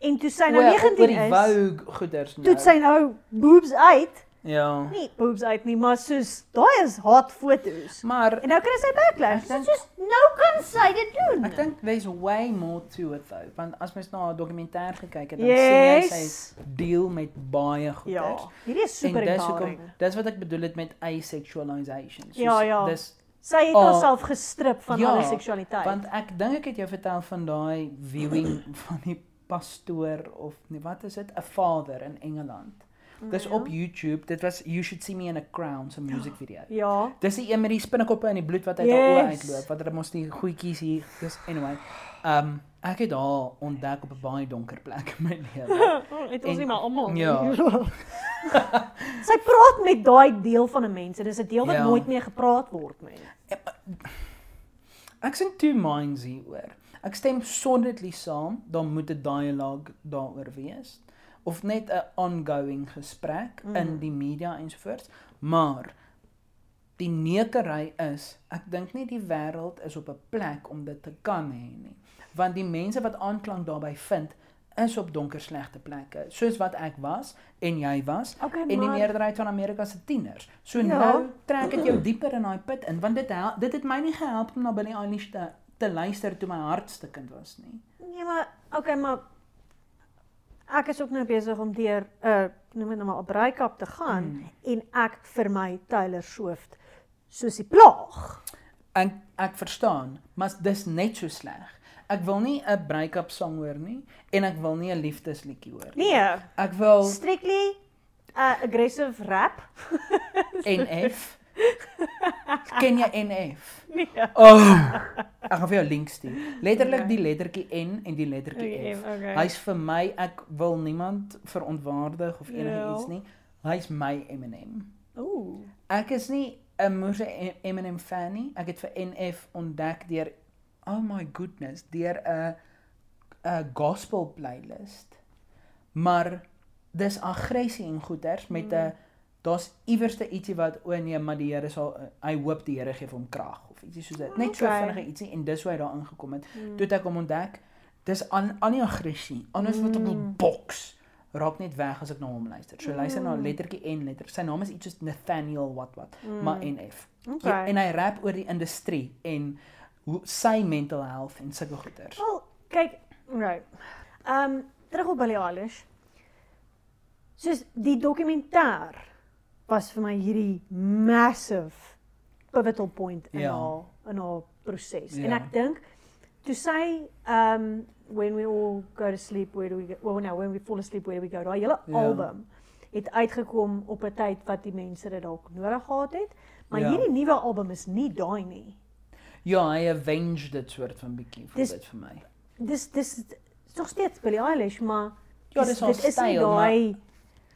En toe sy nou oor 19 die is, Vogue goeders nou. toe het sy nou boobs uit. Ja. Nie boobs uit nie, maar soos daai is hot foto's. Maar En nou kry sy backlash. Dit soos nou kan sy dit doen. ek dink there's way more to it though. Want as mens na 'n dokumentêr gekyk het, dan sien jy Yes. sy deel met baie goeders. Ja, hierdie is super en dis hoekom dis wat ek bedoel het met asexualization. Soos, Ja, ja. Dis Sy het Oh, haarself gestrip van ja, alle seksualiteit. want ek dink ek het jou vertel van daai viewing (clears throat) van die pastoor of nee, wat is dit? 'n Vader in Engeland. Dis Ja. op YouTube. Dit was You Should See Me in a Crown se music (gasps) video. Ja. Dis die een met die spinnekoppe en die bloed wat uit haar oë Yes. uitloop, wat hulle mos die goedjies hier. Dis anyway. Um ek het haar ontdek op 'n baie donker plek in my lewe. (laughs) Het ons nie maar almal. Ja. (laughs) sy praat met daai deel van 'n mens. Dit is 'n deel wat Ja. nooit meer gepraat word nie. Ek's in two minds hieroor. Ek stem solidly saam, daar moet 'n dialoog daaroor wees of net 'n ongoing gesprek mm. in die media ensovoorts, maar die neukery is, ek dink nie die wêreld is op 'n plek om dit te kan hê nie. Want die mense wat aanklank daarbey vind, is op donker slegte plekke, soos wat ek was en jy was Okay, en die maar meerderheid van Amerika se tieners. So Ja. nou trek dit jou dieper in daai put in want dit hel, dit het my nie gehelp om na Billie Eilish te te luister toe my hart stikkend was nie. Nee, maar okay, maar ek is ook nou besig om deur 'n uh, noem dit nou maar 'n breakup te gaan Mm. en ek vir my Taylor Swift soos die plaag. Ek ek verstaan, maar dis net so sleg. Ek wil nie 'n break-up song hoor nie en ek wil nie 'n liefdesliedjie hoor nie. Nee, Ek wil strictly uh, aggressive rap. (laughs) NF. Ken jy NF? Nee. Oh. Ek gaan vir jou link stuur. Letterlik die lettertjie N en die lettertjie Okay, F. okay. Hy's vir my, ek wil niemand verontwaardig of enige Ja. iets nie. Hy's my Eminem. Ooh. Ek is nie 'n moeë Eminem fan nie. Ek het vir NF ontdek deur oh my goodness, deur 'n 'n gospel playlist. Maar dis aggressie en goeters met 'n daar's iewerste ietsie wat o nee, maar die Here sal hy hoop die Here gee vir hom krag of ietsie soos dit. Net so Okay. vinnige ietsie en dis hoe hy daar ingekom het. Mm. Toe het ek hom ontdek. Dis aan aan die aggressie. Anders wat op 'n Mm. boks raak net weg as ek na hom luister. So luister na Mm. lettertjie N letter. Sy naam is iets soos Nathaniel wat wat, Mm. maar NF. Okay. Ja, en hy rap oor die industrie en hoe sy mental health en sulke goeters. Wel, kyk, right. Ehm um, terug op Billie Eilish. Soos die dokumentêr was vir my hierdie massive pivotal point in Ja. haar in haar proses. Ja. En ek dink toe sy ehm um, when we all go to sleep where do we go well no when we fall asleep where do we go daai hele Ja. album het uitgekom op 'n tyd wat die mense dit dalk nodig gehad het. Maar Ja. hierdie nuwe album is nie daai nie. Ja, hy avenge dit soort van bietjie vir Dis- dit vir my. Dis dis is nog steeds Billie Eilish, maar Ja, dis haar dit is nie styl, daai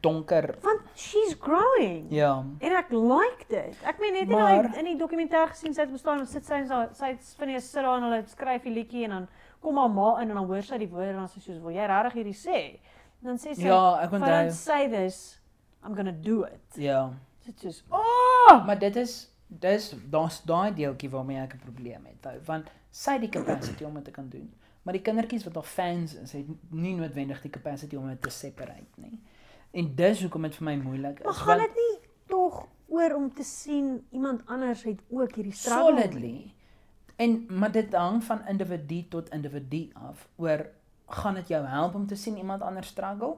Donker. want she's growing. Ja. En ek like dit. Ek meen net Maar- maar, in die dokumentêr gesien sy het bestaan en sit sy en sy sy van die sit daar en hulle skryf die liedjie en dan kom haar ma in en dan hoor sy die woorde en dan sê sy soos wil jy regtig hierdie sê? En dan sê sy Ja, ek "If I don't onthou. say this, I'm going to do it. Ja. Dit is oh, Maar dit is dis daar's daai deeltjie waarmee ek 'n probleem het, ou, want sy het die capacity om dit te kan doen. Maar die kindertjies wat haar fans is, het nie noodwendig die capacity om dit te separate nie. En dis hoekom dit vir my moeilik is. maar gaan dit nie tog oor om te sien iemand anders het ook hierdie struggle? solidly. En maar dit hang van individu tot individu af oor gaan dit jou help om te sien iemand anders struggle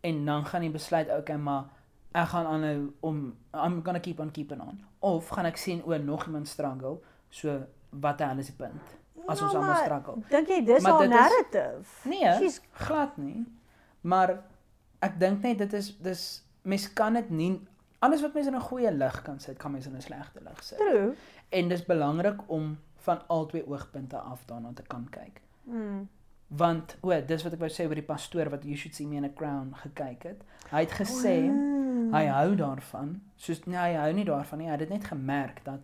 en dan gaan jy besluit okay maar ek gaan aanhou om I'm going to keep on keeping on of gaan ek sien o nog iemand struggle so wat dan is die punt as ons Ja, almal struggle Dink jy dis Maar haar dit is- narrative? nee She's glad nie maar ek dink net dit is dis mens kan dit nie alles wat mens in 'n goeie lig kan sit kan mens in 'n slegte lig sit true. En dis belangrik om van albei oogpunte af daarna te kan kyk. Mm. Want o, dis wat ek wou sê oor die pastoor wat You Should See Me in a Crown gekyk het. Hy het gesê Mm. hy hou daarvan. Soos nee, hy hou nie daarvan nie. Hy het dit net gemerk dat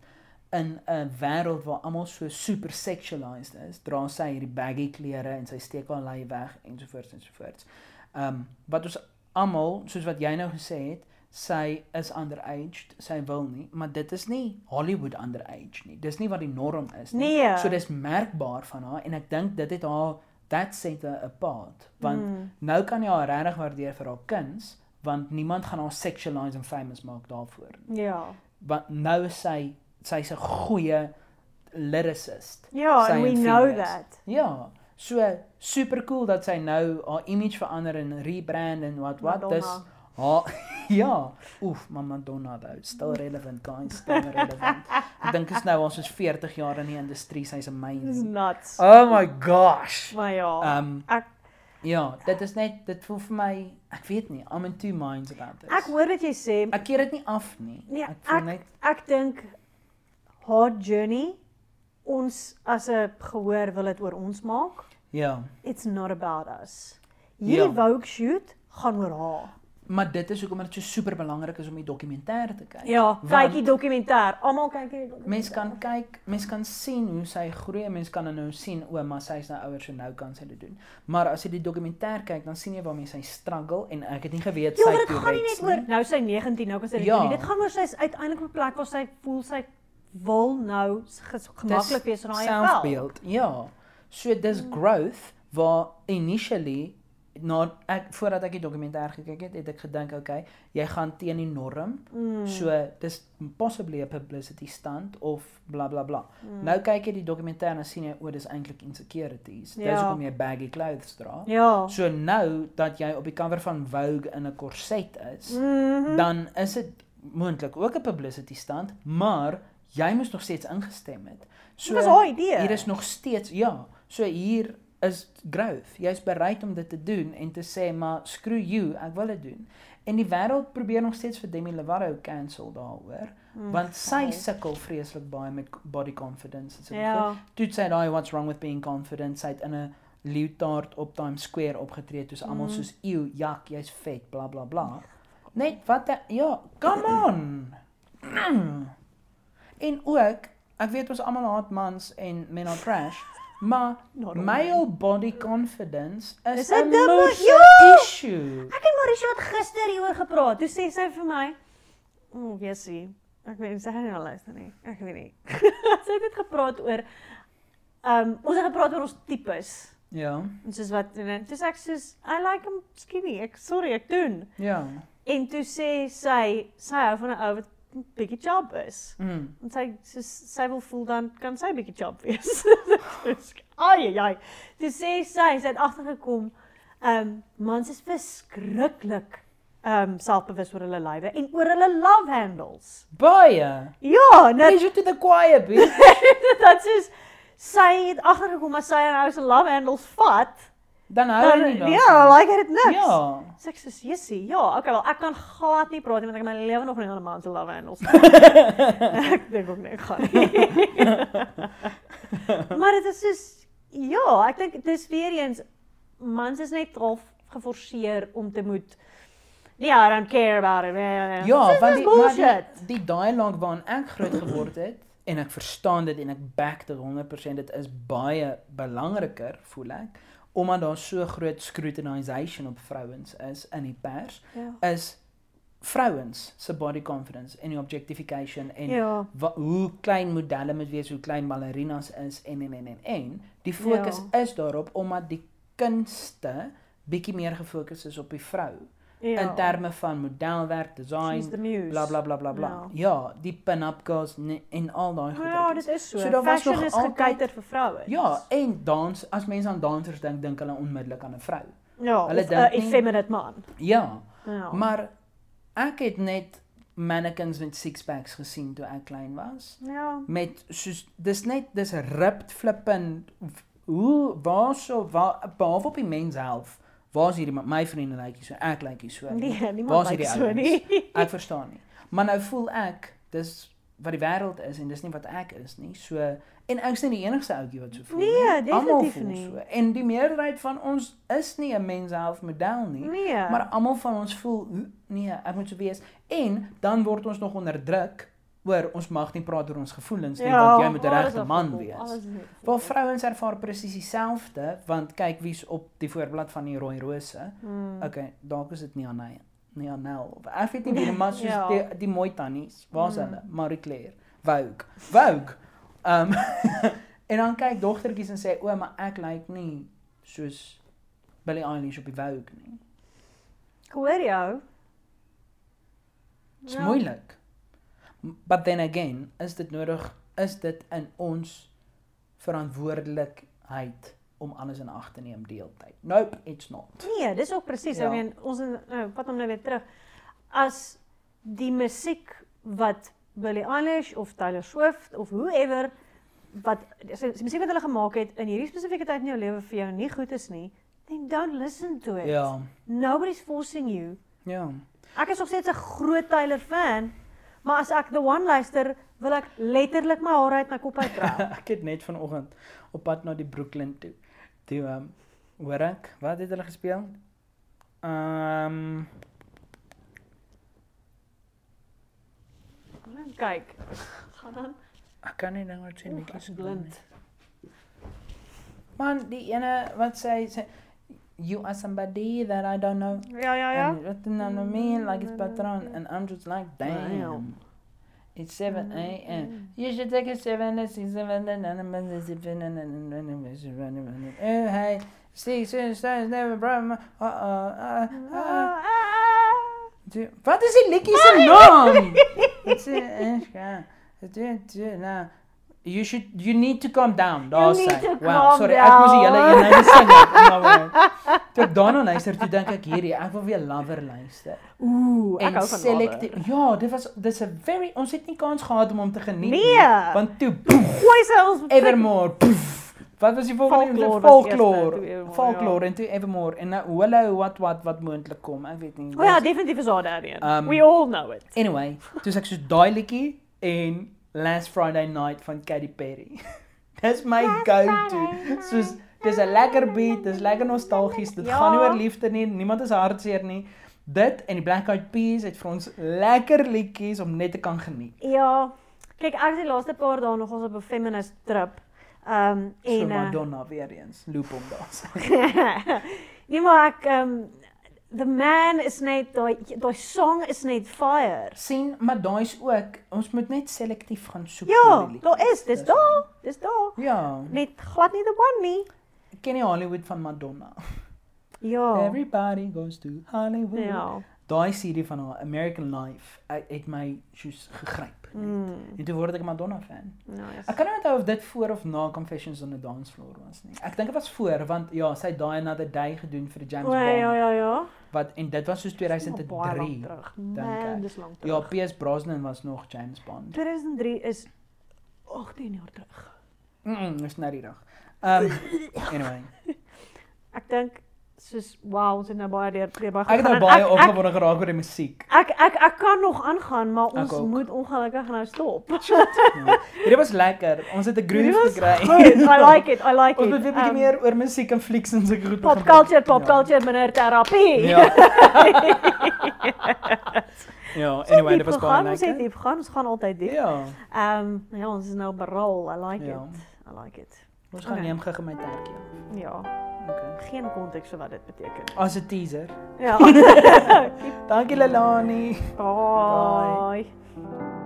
in 'n wêreld waar almal so super sexualized is, dra sy hierdie baggy klere en sy steek haar lei weg ensovoorts ensovoorts. Ehm um, wat ons almal, soos wat jy nou gesê het, sy is underaged, sy wil nie, maar dit is nie Hollywood underage nie. Dis nie wat die norm is nie. Nee. So dis merkbaar van haar en ek dink dit het haar that set her apart want Mm. nou kan jy haar regtig waardeer vir haar kuns want niemand gaan haar sexualize en famous maak daarvoor nie. Ja. Want nou is sy sy's 'n goeie lyricist. Ja, Sy and we know that. Ja, so super cool dat sy nou haar image verander en rebrand en wat wat dis haar (laughs) ja, oef, maar Madonna though, still relevant guys, still relevant. (laughs) ek dink is nou ons is 40 jaar in die industrie, sy's amazing. nuts. Oh my gosh. Maar ja, um, ek ja, dit is net dit voel vir my, ek weet nie, I'm in two minds about this. ek hoor wat jy sê. ek keer dit nie af nie. Nee, ek voel ek- net Ek dink haar journey ons as 'n gehoor wil dit oor ons maak. ja, It's not about us. Hierdie Ja. Vogue shoot gaan oor haar. Maar dit is hoekom dit so super belangrik is om die dokumentêr te kyk. Ja, kyk die dokumentêr. Almal kyk hierdie dokumentêr. Mens kan kyk, mens kan sien hoe sy groei, mens kan nou sien o, maar sy's nou ouer so nou kan sy dit doen. Maar as jy die dokumentêr kyk, dan sien jy waarmee sy struggle en ek het nie geweet Ja, sy maar dit gaan nie net oor nou sy 19 nou kan sy dit Ja. doen. Dit gaan oor sy's uiteindelik op 'n plek waar sy voel sy wil nou gemaklik wees in haar selfbeeld. Ja. So dis growth waar initially na ek voordat ek die dokumentêr gekyk het, het ek gedink okay, jy gaan teen die norm. Mm. So dis possibly 'n publicity stunt of bla bla bla. Mm. Nou kyk jy die dokumentêr en sien jy o, dis eintlik insecurities. Dis Ja. hoekom jy baggy clothes dra. Ja. So nou dat jy op die cover van Vogue in 'n korset is, Mhm. dan is dit moontlik ook 'n publicity stunt, maar jy moes nog steeds ingestem het. So Dit was haar idee. hier is nog steeds ja, so hier is growth. Jy's bereid om dit te doen en te sê maar screw you, ek wil dit doen. En die wêreld probeer nog steeds vir Demi Lovato cancel daaroor, Mm, want sy val. sukkel vreeslik baie met body confidence en so. Ja. Toe het sy daai what's wrong with being confident, sy het in 'n leotard op Times Square opgetree, toe is almal Mm. soos ew, jak, jy's vet, bla bla bla. Net wat ja, come on. (clears throat) en ook, ek weet ons almal haat mans en men are trash, maar Not all male body confidence is Is 'n ja! issue. Ek en Marisha het gister hieroor gepraat. Toe sê sy vir my, "O, oh, Jessie, ek weet nie sy gaan nie nou luister nie. Ek weet nie." (laughs) sy het net gepraat oor ehm um, ons het gepraat oor ons tipes. Ja, En soos wat en toe sê ek soos I like him skinny. Ek sorry, ek doen. ja. En toe sê sy sy hou van 'n ou wat bietjie chub is. Mm. En sy soos sy wil voel dan kan sy bietjie chub wees. Ai ai. Toe sê sy sy het agtergekom ehm um, mans is verskriklik ehm um, selfbewus oor hulle lywe en oor hulle love handles. Baie. Ja, net Pleasure to the choir, bitch. (laughs) dat soos sy het agtergekom as sy 'n ou se love handles vat, Dan hou dan jy nie daarvan. ja, like dit niks. Ja. Sê ek soos Jessie, ja, okay wel, ek kan glad nie praat nie want ek my lewe nog nie aan 'n man se love handles. (laughs) ek dink ook nie ek gaan nie. (laughs) maar dit is soos ja, ek dink dis weer eens mans is net half geforseer om te moet Yeah, I don't care about it. Ja, Dis want die maar bullshit. die, die dialoog waarin ek groot geword het en ek verstaan dit en ek back dit 100% dit is baie belangriker voel ek omdat daar so groot scrutinization op vrouens is in die pers Ja. is vrouens se body confidence en die objectification en Ja. wa, hoe klein modelle moet wees, hoe klein ballerinas is en en en en en die fokus ja. is daarop omdat die kunste bietjie meer gefokus is op die vrou ja. in terme van modelwerk, design, She's the muse. bla bla bla bla bla. Ja. Ja, die pin-up girls en al daai Nou Ja, dit is so. So daar was nog altyd- vir vrouens. Ja, en dans, as mense aan dansers dink, dink hulle onmiddellik aan 'n vrou. Ja, Hulle 'n dink nie- effeminate man. Ja, Ja. maar ek het net mannequins met six-packs gesien toe ek klein was. ja. Met soos dis net dis ripped flippend hoe waar so waar behalwe op die mens self. Waar's hierdie my vriende lyk like so, ek lyk like so. Nee, niemand Waar's lyk hierdie so ouens? nie. (laughs) Ek verstaan nie. Maar nou voel ek dis wat die wêreld is en dis nie wat ek is nie. So en ek's nie die enigste ouetjie wat so voel Nee, nie. Almal definitief voel nie. So. En die meerderheid van ons is nie 'n mens half model nie. Nee. Maar almal van ons voel "Hoe- nee, ek moet so wees. En dan word ons nog onderdruk oor ons mag nie praat oor ons gevoelens nie want jy moet 'n regte man wees. Waar vrouens ervaar presies dieselfde want kyk wie's op die voorblad van die rooi rose. Hmm. Okay, dalk is dit nie aan hy nie aan Nel. of Ek weet nie wie maar (laughs) soos Ja. die die mooi tannies. Waar's Mm. hulle? Marie Claire, Vogue. Vogue. Ehm (laughs) en dan kyk dogtertjies en sê o, maar ek lyk nie soos Billie Eilish op die Vogue nie. Ek hoor jou. Dit's Ja. moeilik. But then again, is dit nodig is dit in ons verantwoordelikheid om alles in ag te neem deeltyd. Nope, it's not. Nee, dis ook presies. Ja. Ek meen ons nou vat hom nou weer terug. As die musiek wat Billie Eilish of Taylor Swift of whoever wat die musiek wat hulle gemaak het in hierdie spesifieke tyd in jou lewe vir jou nie goed is nie, then don't listen to it. Ja. Nobody's forcing you. Ja. Ek is nog steeds 'n groot Taylor fan, maar as ek The One luister, wil ek letterlik my hare uit my kop uittrek. (laughs) ek het net vanoggend op pad na die Brooklyn toe. Toe ehm um, hoor ek, wat het hulle gespeel? Ehm um, Kyk. Gaan dan ek kan nie dink wat sy Oef, netjies blind. Man, die ene wat sê sê you are somebody that I don't know. Ja, ja, ja. And what does that mean? Like it's patron and I'm just like damn. Damn. It's 7 a.m. You should take a 7 and 6 7 and then and 7 and then Oh hey, six and stars never brought my uh uh uh uh Wat is die liedjie se naam? Dit sê nou You should you need to calm down. Daar sê. Wow, sorry, ek moes die hele down. een nou (laughs) gesing het. Toe daarna luister, toe dink ek hierdie, ek wil weer Lover luister. Ooh, ek hou van Lover. Ja, dit was dis 'n very ons het nie kans gehad om hom te geniet Nee. Want toe Gooi sy ons Evermore. Poef, wat was die volgende Folklore Folklore. Folklore ja. en toe Evermore en nou Willow wat wat wat moontlik kom. Ek weet nie. O ja, Dis- definitief is haar daardie een. Um, We all know it. Anyway, sê ek so daai liedjie en Last Friday Night van Katy Perry. (laughs) Dis my go-to. Soos dis 'n lekker beat, dis lekker nostalgies. Dit Ja. gaan nie oor liefde nie. Niemand is hartseer nie. Dit en die Black Eyed Peas het vir ons lekker liedjies om net te kan geniet. Ja. Kyk, ek is die laaste paar dae nog ons op 'n feminist trip. Ehm um, So en uh, Madonna weer eens loop hom daar. (laughs) nee maar ek ehm um, the man is net daai daai song is net fire. sien, maar daai's ook ons moet net selektief gaan soek Ja, na die liedjies. daar is, dis daar, dis daar. Ja, Net glad nie the one nie. ek ken die Hollywood van Madonna. (laughs) Ja. Everybody goes to Hollywood. Ja. Daai CD van haar American Life het, het my soos gegryp. Net. Mm. En toe word ek 'n Madonna fan. Nice. Ek kan nie onthou of dit voor of na Confessions on the Dance Floor was nie. Ek dink dit was voor want ja, sy het daai Another Day gedoen vir die James O, Bond. ja ja ja. Wat en dit was soos Baie lank 2003. terug. dink Man, ek. dis lank Ja, terug. Pierce Brosnan was nog James Bond. 2003 is 18 jaar terug. Mm, -mm dis nou die dag. Um anyway, (laughs) Ek dink soos wow, ons het nou baie deur deur baie Ek het nou gegaan baie opgewonde geraak oor die musiek. ek, ek ek kan nog aangaan, maar ons moet ongelukkig nou stop. (laughs) Ja. Hierdie was lekker. Ons het 'n groove gekry. I like (laughs) it. I like Ons it. moet weer 'n bietjie Um, meer oor musiek en flieks en sulke goed Pop culture, pop culture, minder terapie. Ja. (laughs) Ja, Ons anyway, dit was baie gegaan, Ons het lekker. diep gegaan, ons gaan altyd diep. Ja. Ehm um, ja, ons is nou berol. I like Ja. it. I like it. Ons gaan okay. neem gou-gou my tertjie af. Ja. Okay. Geen konteks vir wat dit beteken. As 'n teaser. Ja. (laughs) Dankie Lelani. Bye. Bye.